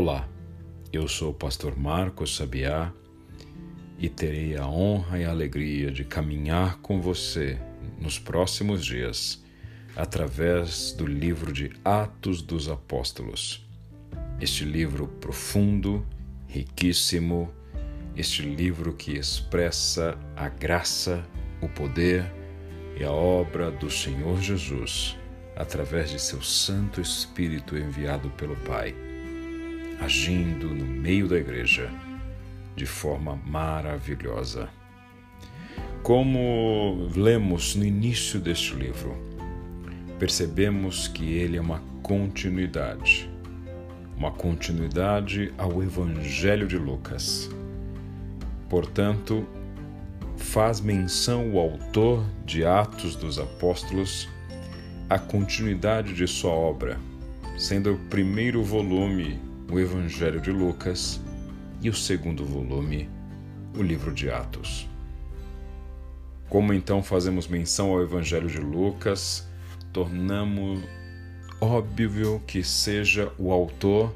Olá, eu sou o pastor Marcos Sabiá e terei a honra e a alegria de caminhar com você nos próximos dias através do livro de Atos dos Apóstolos. Este livro profundo, riquíssimo, este livro que expressa a graça, o poder e a obra do Senhor Jesus através de seu Santo Espírito enviado pelo Pai, agindo no meio da igreja de forma maravilhosa. Como lemos no início deste livro, percebemos que ele é uma continuidade, uma continuidade ao Evangelho de Lucas. Portanto, faz menção o autor de Atos dos Apóstolos a continuidade de sua obra, sendo o primeiro volume o Evangelho de Lucas e o segundo volume o livro de Atos. Como então fazemos menção ao Evangelho de Lucas, tornamos óbvio que seja o autor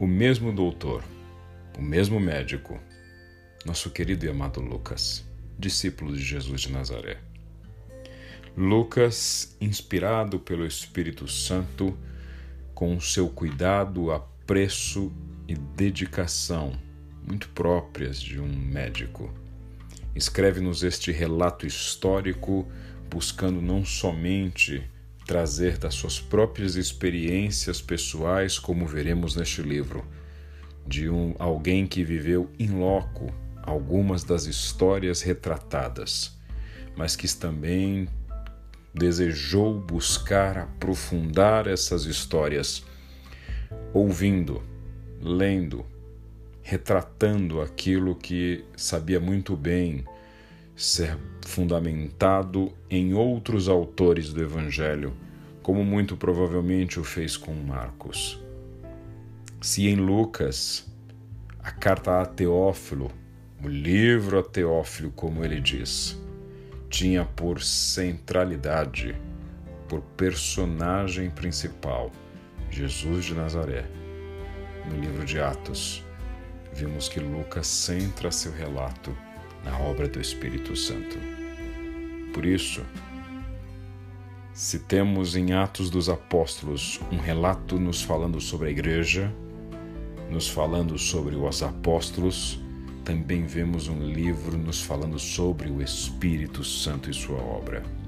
o mesmo doutor, o mesmo médico, nosso querido e amado Lucas, discípulo de Jesus de Nazaré. Lucas, inspirado pelo Espírito Santo, com seu cuidado, apreço e dedicação, muito próprias de um médico, escreve-nos este relato histórico buscando não somente trazer das suas próprias experiências pessoais, como veremos neste livro, de um alguém que viveu em loco algumas das histórias retratadas, mas que também desejou buscar aprofundar essas histórias, ouvindo, lendo, retratando aquilo que sabia muito bem ser fundamentado em outros autores do Evangelho, como muito provavelmente o fez com Marcos. Se em Lucas, a carta a Teófilo, o livro a Teófilo, como ele diz, tinha por centralidade, por personagem principal, Jesus de Nazaré. No livro de Atos, vimos que Lucas centra seu relato na obra do Espírito Santo. Por isso, se temos em Atos dos Apóstolos um relato nos falando sobre a igreja, nos falando sobre os apóstolos, também vemos um livro nos falando sobre o Espírito Santo e sua obra.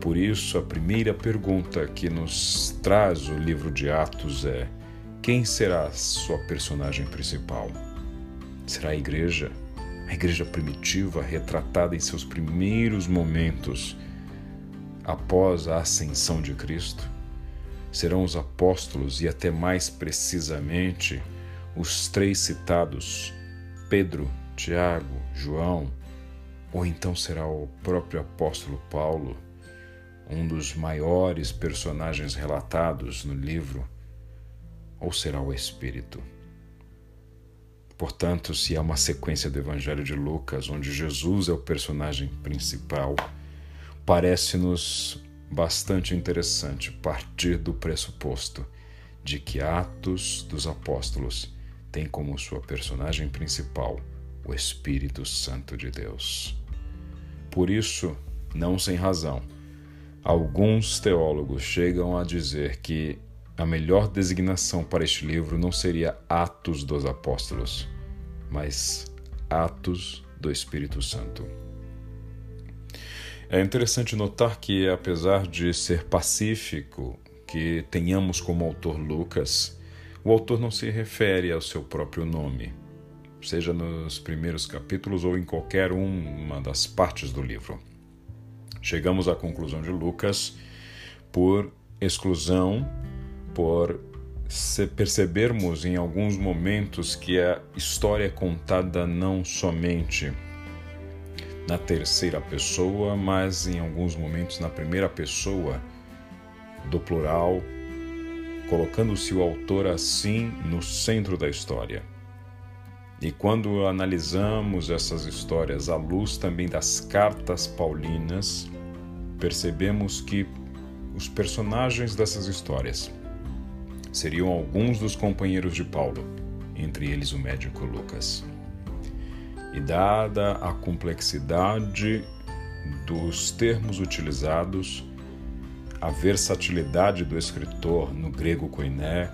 Por isso, a primeira pergunta que nos traz o livro de Atos é: quem será sua personagem principal? Será a igreja? A igreja primitiva, retratada em seus primeiros momentos após a ascensão de Cristo? Serão os apóstolos e, até mais precisamente, os três citados Pedro, Tiago, João, ou então será o próprio apóstolo Paulo, um dos maiores personagens relatados no livro, ou será o Espírito? Portanto, se há uma sequência do Evangelho de Lucas onde Jesus é o personagem principal, parece-nos bastante interessante partir do pressuposto de que Atos dos Apóstolos tem como sua personagem principal o Espírito Santo de Deus. Por isso, não sem razão, alguns teólogos chegam a dizer que a melhor designação para este livro não seria Atos dos Apóstolos, mas Atos do Espírito Santo. É interessante notar que, apesar de ser pacífico que tenhamos como autor Lucas, o autor não se refere ao seu próprio nome, seja nos primeiros capítulos ou em qualquer uma das partes do livro. Chegamos à conclusão de Lucas por exclusão, por percebermos em alguns momentos que a história é contada não somente na terceira pessoa, mas em alguns momentos na primeira pessoa do plural colocando-se o autor assim no centro da história. E quando analisamos essas histórias à luz também das cartas paulinas, percebemos que os personagens dessas histórias seriam alguns dos companheiros de Paulo, entre eles o médico Lucas. E dada a complexidade dos termos utilizados, a versatilidade do escritor no grego koiné,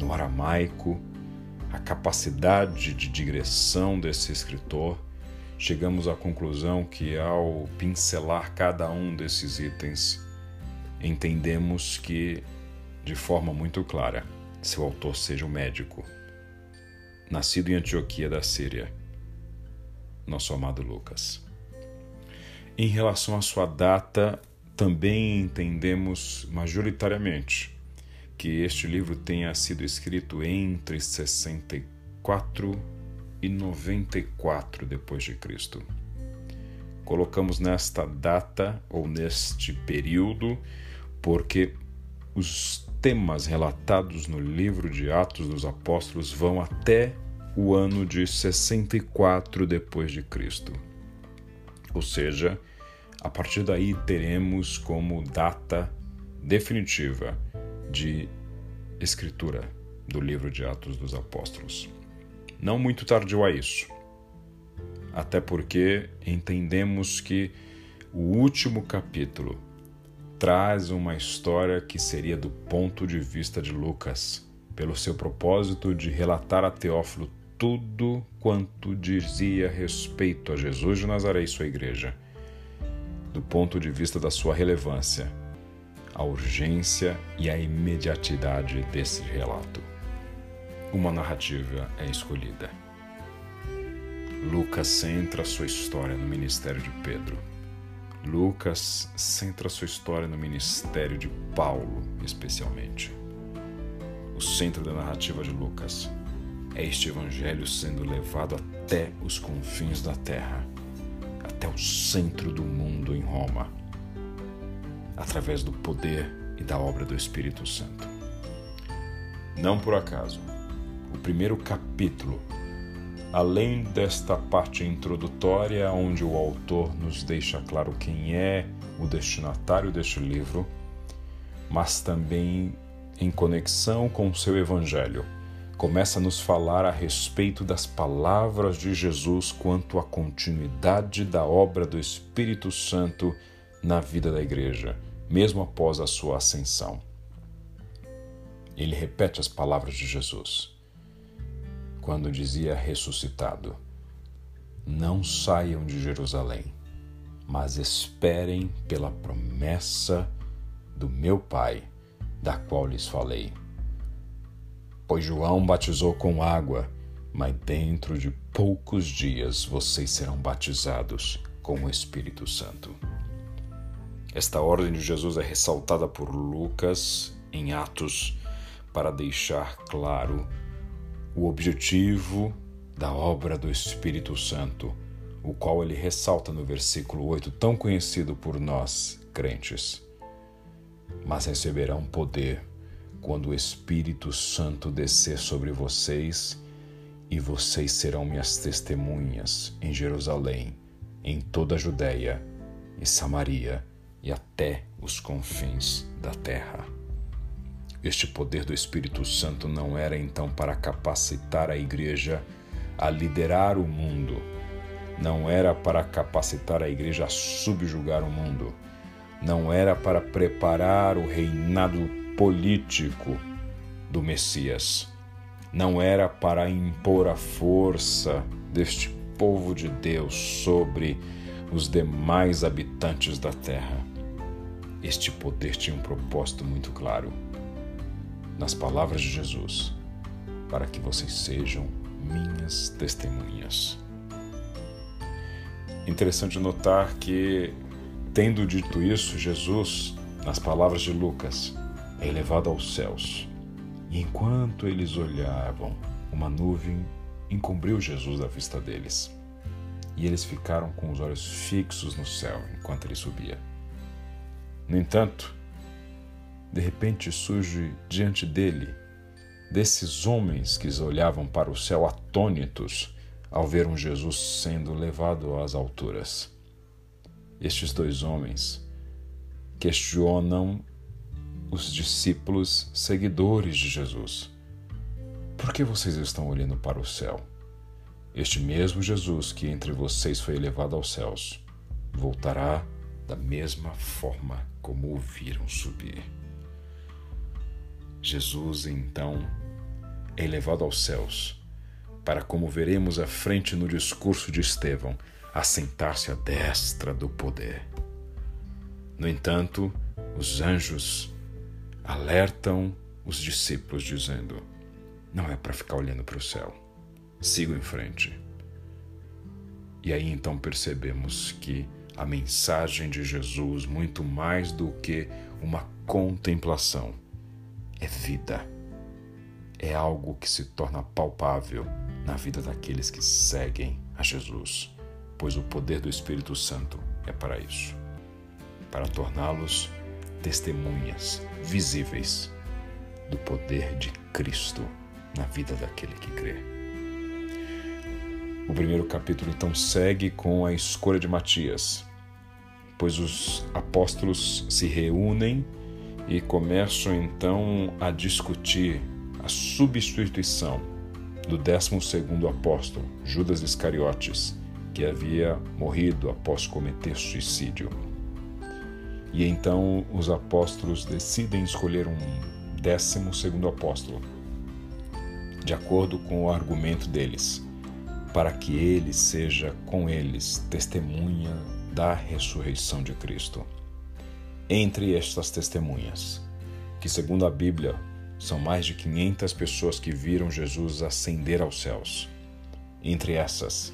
no aramaico, a capacidade de digressão desse escritor, chegamos à conclusão que ao pincelar cada um desses itens, entendemos que, de forma muito clara, seu autor seja um médico, nascido em Antioquia da Síria, nosso amado Lucas. Em relação à sua data, também entendemos majoritariamente que este livro tenha sido escrito entre 64 e 94 depois de Cristo. Colocamos nesta data ou neste período porque os temas relatados no livro de Atos dos Apóstolos vão até o ano de 64 depois de Cristo. Ou seja, a partir daí teremos como data definitiva de escritura do livro de Atos dos Apóstolos. Não muito tardio a isso, até porque entendemos que o último capítulo traz uma história que seria do ponto de vista de Lucas, pelo seu propósito de relatar a Teófilo tudo quanto dizia respeito a Jesus de Nazaré e sua igreja, do ponto de vista da sua relevância, a urgência e a imediatidade desse relato. Uma narrativa é escolhida. Lucas centra sua história no ministério de Pedro. Lucas centra sua história no ministério de Paulo, especialmente. O centro da narrativa de Lucas é este evangelho sendo levado até os confins da terra, até o centro do mundo em Roma, através do poder e da obra do Espírito Santo. Não por acaso, o primeiro capítulo, além desta parte introdutória, onde o autor nos deixa claro quem é o destinatário deste livro, mas também em conexão com o seu evangelho começa a nos falar a respeito das palavras de Jesus quanto à continuidade da obra do Espírito Santo na vida da igreja, mesmo após a sua ascensão. Ele repete as palavras de Jesus quando dizia ressuscitado: Não saiam de Jerusalém, mas esperem pela promessa do meu Pai, da qual lhes falei. Pois João batizou com água, mas dentro de poucos dias vocês serão batizados com o Espírito Santo. Esta ordem de Jesus é ressaltada por Lucas em Atos para deixar claro o objetivo da obra do Espírito Santo, o qual ele ressalta no versículo 8, tão conhecido por nós, crentes. Mas receberão poder quando o Espírito Santo descer sobre vocês, e vocês serão minhas testemunhas em Jerusalém, em toda a Judéia e Samaria e até os confins da terra. Este poder do Espírito Santo não era então para capacitar a igreja a liderar o mundo, não era para capacitar a igreja a subjugar o mundo, não era para preparar o reinado político do Messias. Não era para impor a força deste povo de Deus sobre os demais habitantes da terra. Este poder tinha um propósito muito claro. Nas palavras de Jesus, para que vocês sejam minhas testemunhas. Interessante notar que, tendo dito isso, Jesus, nas palavras de Lucas, é elevado aos céus. E enquanto eles olhavam, uma nuvem encobriu Jesus da vista deles. E eles ficaram com os olhos fixos no céu enquanto ele subia. No entanto, de repente surge diante dele desses homens que olhavam para o céu atônitos ao ver um Jesus sendo levado às alturas. Estes dois homens questionam os discípulos seguidores de Jesus: Por que vocês estão olhando para o céu? Este mesmo Jesus que entre vocês foi elevado aos céus voltará da mesma forma como o viram subir. Jesus, então, é elevado aos céus, para, como veremos à frente no discurso de Estevão, assentar-se à destra do poder. No entanto, os anjos alertam os discípulos, dizendo: Não é para ficar olhando para o céu, sigam em frente. E aí então percebemos que a mensagem de Jesus, muito mais do que uma contemplação, é vida. É algo que se torna palpável na vida daqueles que seguem a Jesus, pois o poder do Espírito Santo é para isso para torná-los testemunhas visíveis do poder de Cristo na vida daquele que crê. O primeiro capítulo então segue com a escolha de Matias, pois os apóstolos se reúnem e começam então a discutir a substituição do 12 apóstolo, Judas Iscariotes, que havia morrido após cometer suicídio. E então os apóstolos decidem escolher um décimo segundo apóstolo, de acordo com o argumento deles, para que ele seja com eles testemunha da ressurreição de Cristo. Entre estas testemunhas, que segundo a Bíblia são mais de 500 pessoas que viram Jesus ascender aos céus. Entre essas,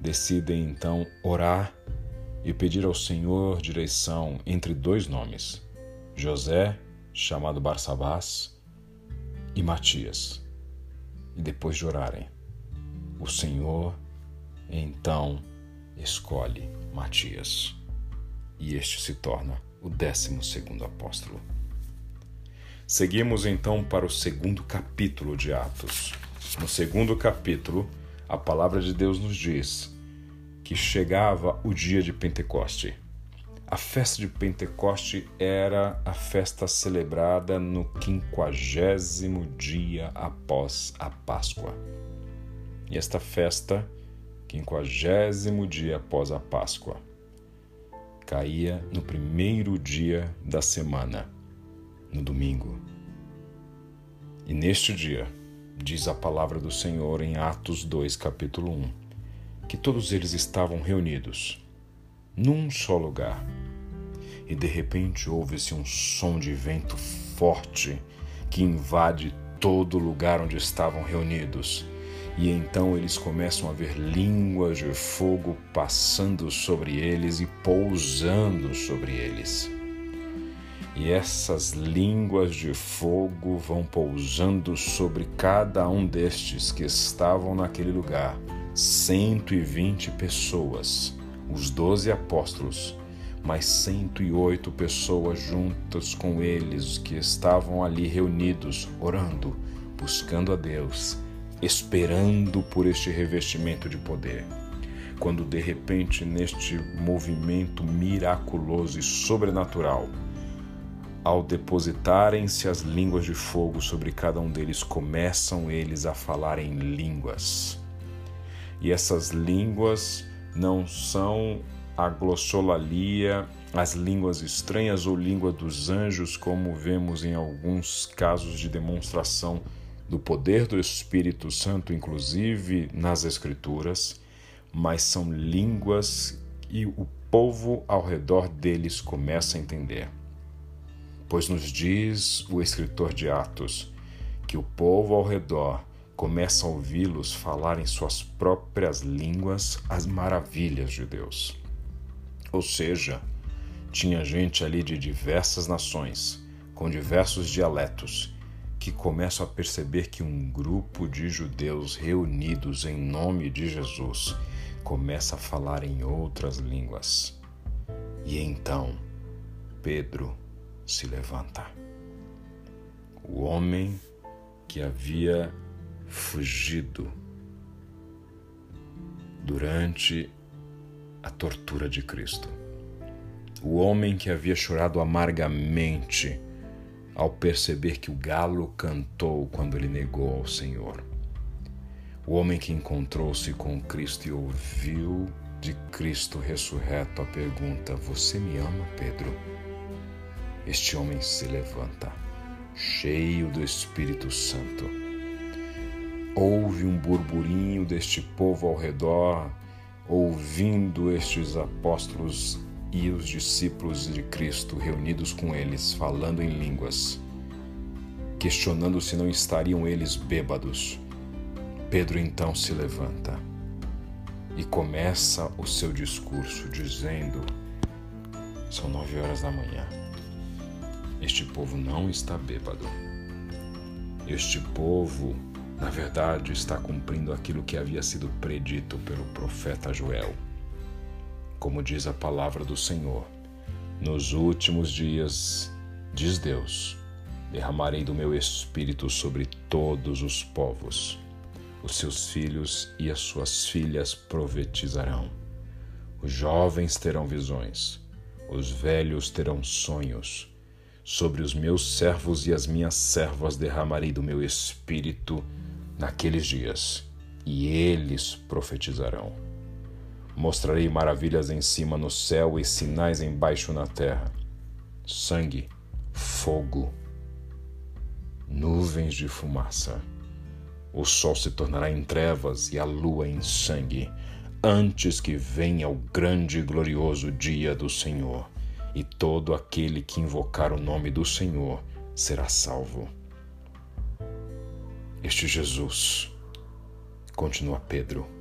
decidem então orar e pedir ao Senhor direção entre dois nomes: José, chamado Barsabás, e Matias. E depois de orarem, o Senhor então escolhe Matias. E este se torna o décimo segundo apóstolo. Seguimos então para o segundo capítulo de Atos. No segundo capítulo, a palavra de Deus nos diz que chegava o dia de Pentecoste. A festa de Pentecoste era a festa celebrada no quinquagésimo dia após a Páscoa. E esta festa, quinquagésimo dia após a Páscoa, caía no primeiro dia da semana, no domingo. E neste dia, diz a palavra do Senhor em Atos 2, capítulo 1 que todos eles estavam reunidos num só lugar. E de repente ouve-se um som de vento forte que invade todo lugar onde estavam reunidos. E então eles começam a ver línguas de fogo passando sobre eles e pousando sobre eles. E essas línguas de fogo vão pousando sobre cada um destes que estavam naquele lugar 120 pessoas, os doze apóstolos, mais 108 pessoas juntas com eles que estavam ali reunidos, orando, buscando a Deus, esperando por este revestimento de poder. Quando de repente, neste movimento miraculoso e sobrenatural, ao depositarem-se as línguas de fogo sobre cada um deles, começam eles a falar em línguas e essas línguas não são a glossolalia, as línguas estranhas ou língua dos anjos, como vemos em alguns casos de demonstração do poder do Espírito Santo, inclusive nas Escrituras, mas são línguas e o povo ao redor deles começa a entender. Pois nos diz o escritor de Atos que o povo ao redor começa a ouvi-los falar em suas próprias línguas as maravilhas de Deus. Ou seja, tinha gente ali de diversas nações, com diversos dialetos, que começam a perceber que um grupo de judeus reunidos em nome de Jesus começa a falar em outras línguas. E então Pedro se levanta. O homem que havia fugido durante a tortura de Cristo. O homem que havia chorado amargamente ao perceber que o galo cantou quando ele negou ao Senhor. O homem que encontrou-se com Cristo e ouviu de Cristo ressurreto a pergunta: Você me ama, Pedro? Este homem se levanta, cheio do Espírito Santo. Houve um burburinho deste povo ao redor, ouvindo estes apóstolos e os discípulos de Cristo reunidos com eles, falando em línguas, questionando se não estariam eles bêbados. Pedro então se levanta e começa o seu discurso dizendo: São nove horas da manhã. Este povo não está bêbado. Este povo, na verdade, está cumprindo aquilo que havia sido predito pelo profeta Joel como diz a palavra do Senhor. Nos últimos dias, diz Deus, derramarei do meu espírito sobre todos os povos. Os seus filhos e as suas filhas profetizarão. Os jovens terão visões, os velhos terão sonhos. Sobre os meus servos e as minhas servas derramarei do meu espírito naqueles dias, e eles profetizarão. Mostrarei maravilhas em cima no céu e sinais embaixo na terra: sangue, fogo, nuvens de fumaça. O sol se tornará em trevas e a lua em sangue, antes que venha o grande e glorioso dia do Senhor, e todo aquele que invocar o nome do Senhor será salvo. Este Jesus, continua Pedro,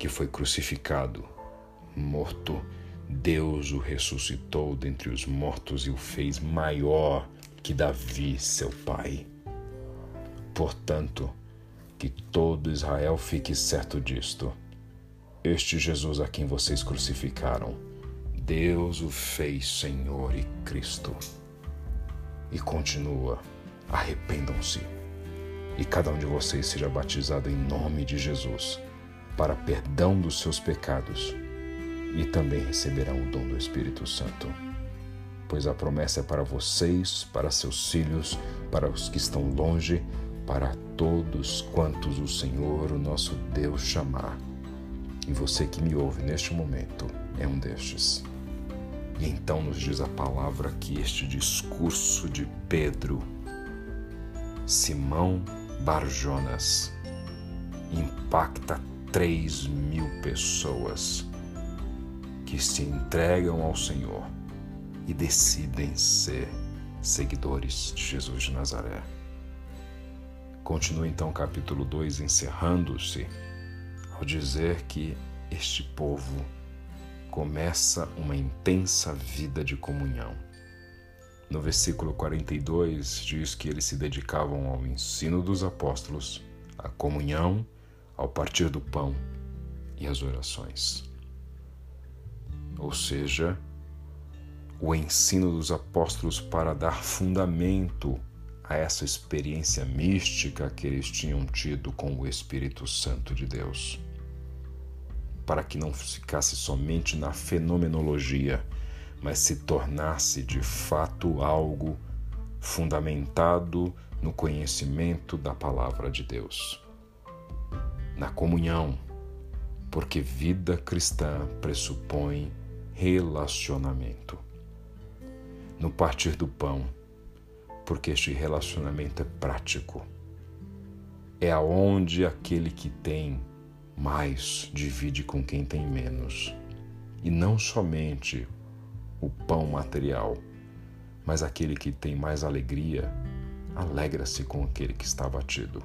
que foi crucificado, morto, Deus o ressuscitou dentre os mortos e o fez maior que Davi, seu pai. Portanto, que todo Israel fique certo disto. Este Jesus a quem vocês crucificaram, Deus o fez Senhor e Cristo. E continua: arrependam-se, e cada um de vocês seja batizado em nome de Jesus para perdão dos seus pecados e também receberão o dom do Espírito Santo. Pois a promessa é para vocês, para seus filhos, para os que estão longe, para todos quantos o Senhor, o nosso Deus, chamar. E você que me ouve neste momento é um destes. E então nos diz a palavra que este discurso de Pedro, Simão Barjonas, impacta 3 mil pessoas que se entregam ao Senhor e decidem ser seguidores de Jesus de Nazaré. Continua então o capítulo 2 encerrando-se ao dizer que este povo começa uma intensa vida de comunhão. No versículo 42 diz que eles se dedicavam ao ensino dos apóstolos, à comunhão ao partir do pão e as orações. Ou seja, o ensino dos apóstolos para dar fundamento a essa experiência mística que eles tinham tido com o Espírito Santo de Deus. Para que não ficasse somente na fenomenologia, mas se tornasse de fato algo fundamentado no conhecimento da palavra de Deus na comunhão, porque vida cristã pressupõe relacionamento. No partir do pão, porque este relacionamento é prático. É aonde aquele que tem mais divide com quem tem menos. E não somente o pão material, mas aquele que tem mais alegria alegra-se com aquele que está abatido.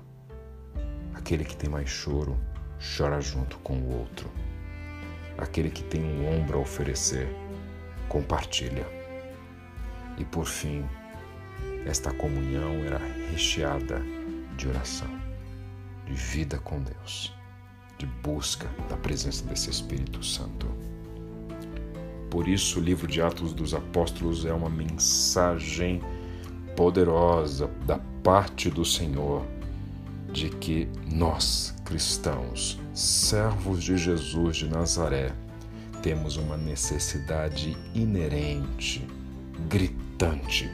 Aquele que tem mais choro, chora junto com o outro. Aquele que tem um ombro a oferecer, compartilha. E por fim, esta comunhão era recheada de oração, de vida com Deus, de busca da presença desse Espírito Santo. Por isso, o livro de Atos dos Apóstolos é uma mensagem poderosa da parte do Senhor de que nós, cristãos, servos de Jesus de Nazaré, temos uma necessidade inerente, gritante,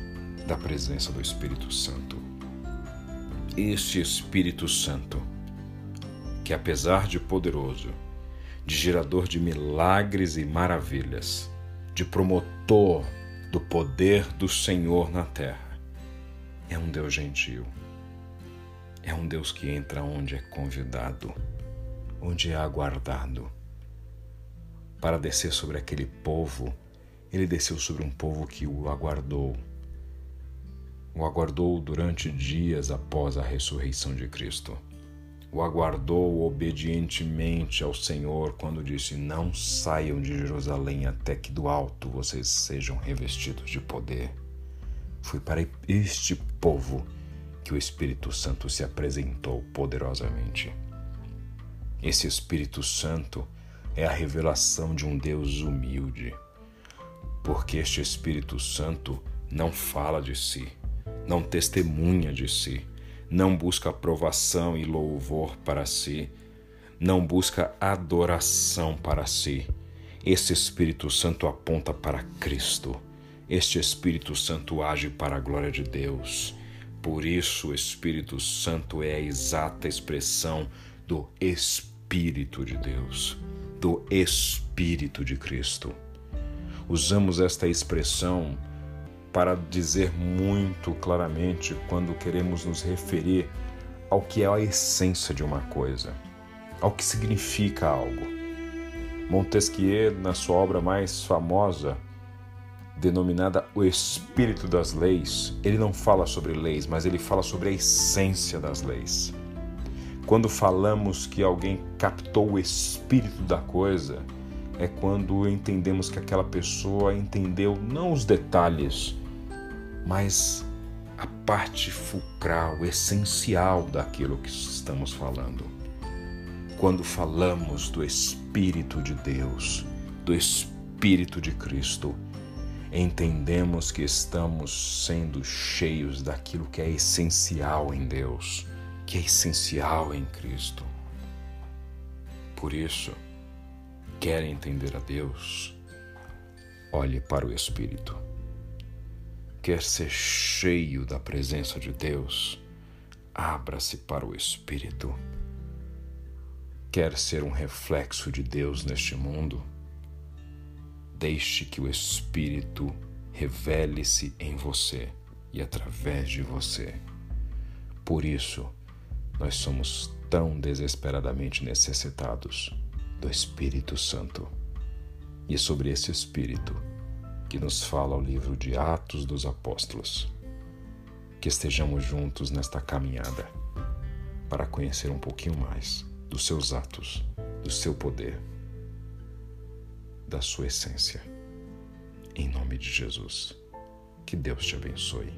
da presença do Espírito Santo. Este Espírito Santo, que apesar de poderoso, de gerador de milagres e maravilhas, de promotor do poder do Senhor na terra, é um Deus gentil. É um Deus que entra onde é convidado, onde é aguardado. Para descer sobre aquele povo, ele desceu sobre um povo que o aguardou. O aguardou durante dias após a ressurreição de Cristo o aguardou obedientemente ao Senhor quando disse: Não saiam de Jerusalém até que do alto vocês sejam revestidos de poder. Foi para este povo que o Espírito Santo se apresentou poderosamente. Esse Espírito Santo é a revelação de um Deus humilde, porque este Espírito Santo não fala de si, não testemunha de si, não busca aprovação e louvor para si, não busca adoração para si. Esse Espírito Santo aponta para Cristo. Este Espírito Santo age para a glória de Deus. Por isso, o Espírito Santo é a exata expressão do Espírito de Deus, do Espírito de Cristo. Usamos esta expressão para dizer muito claramente quando queremos nos referir ao que é a essência de uma coisa, ao que significa algo. Montesquieu, na sua obra mais famosa, denominada O Espírito das Leis, ele não fala sobre leis, mas ele fala sobre a essência das leis. Quando falamos que alguém captou o espírito da coisa, é quando entendemos que aquela pessoa entendeu não os detalhes, mas a parte fulcral, essencial daquilo que estamos falando. Quando falamos do Espírito de Deus, do Espírito de Cristo, entendemos que estamos sendo cheios daquilo que é essencial em Deus, que é essencial em Cristo. Por isso, quer entender a Deus? Olhe para o Espírito quer ser cheio da presença de Deus, abra-se para o Espírito. Quer ser um reflexo de Deus neste mundo? Deixe que o Espírito revele-se em você e através de você. Por isso, nós somos tão desesperadamente necessitados do Espírito Santo. E sobre esse Espírito, que nos fala o livro de Atos dos Apóstolos. Que estejamos juntos nesta caminhada para conhecer um pouquinho mais dos seus atos, do seu poder, da sua essência. Em nome de Jesus. Que Deus te abençoe.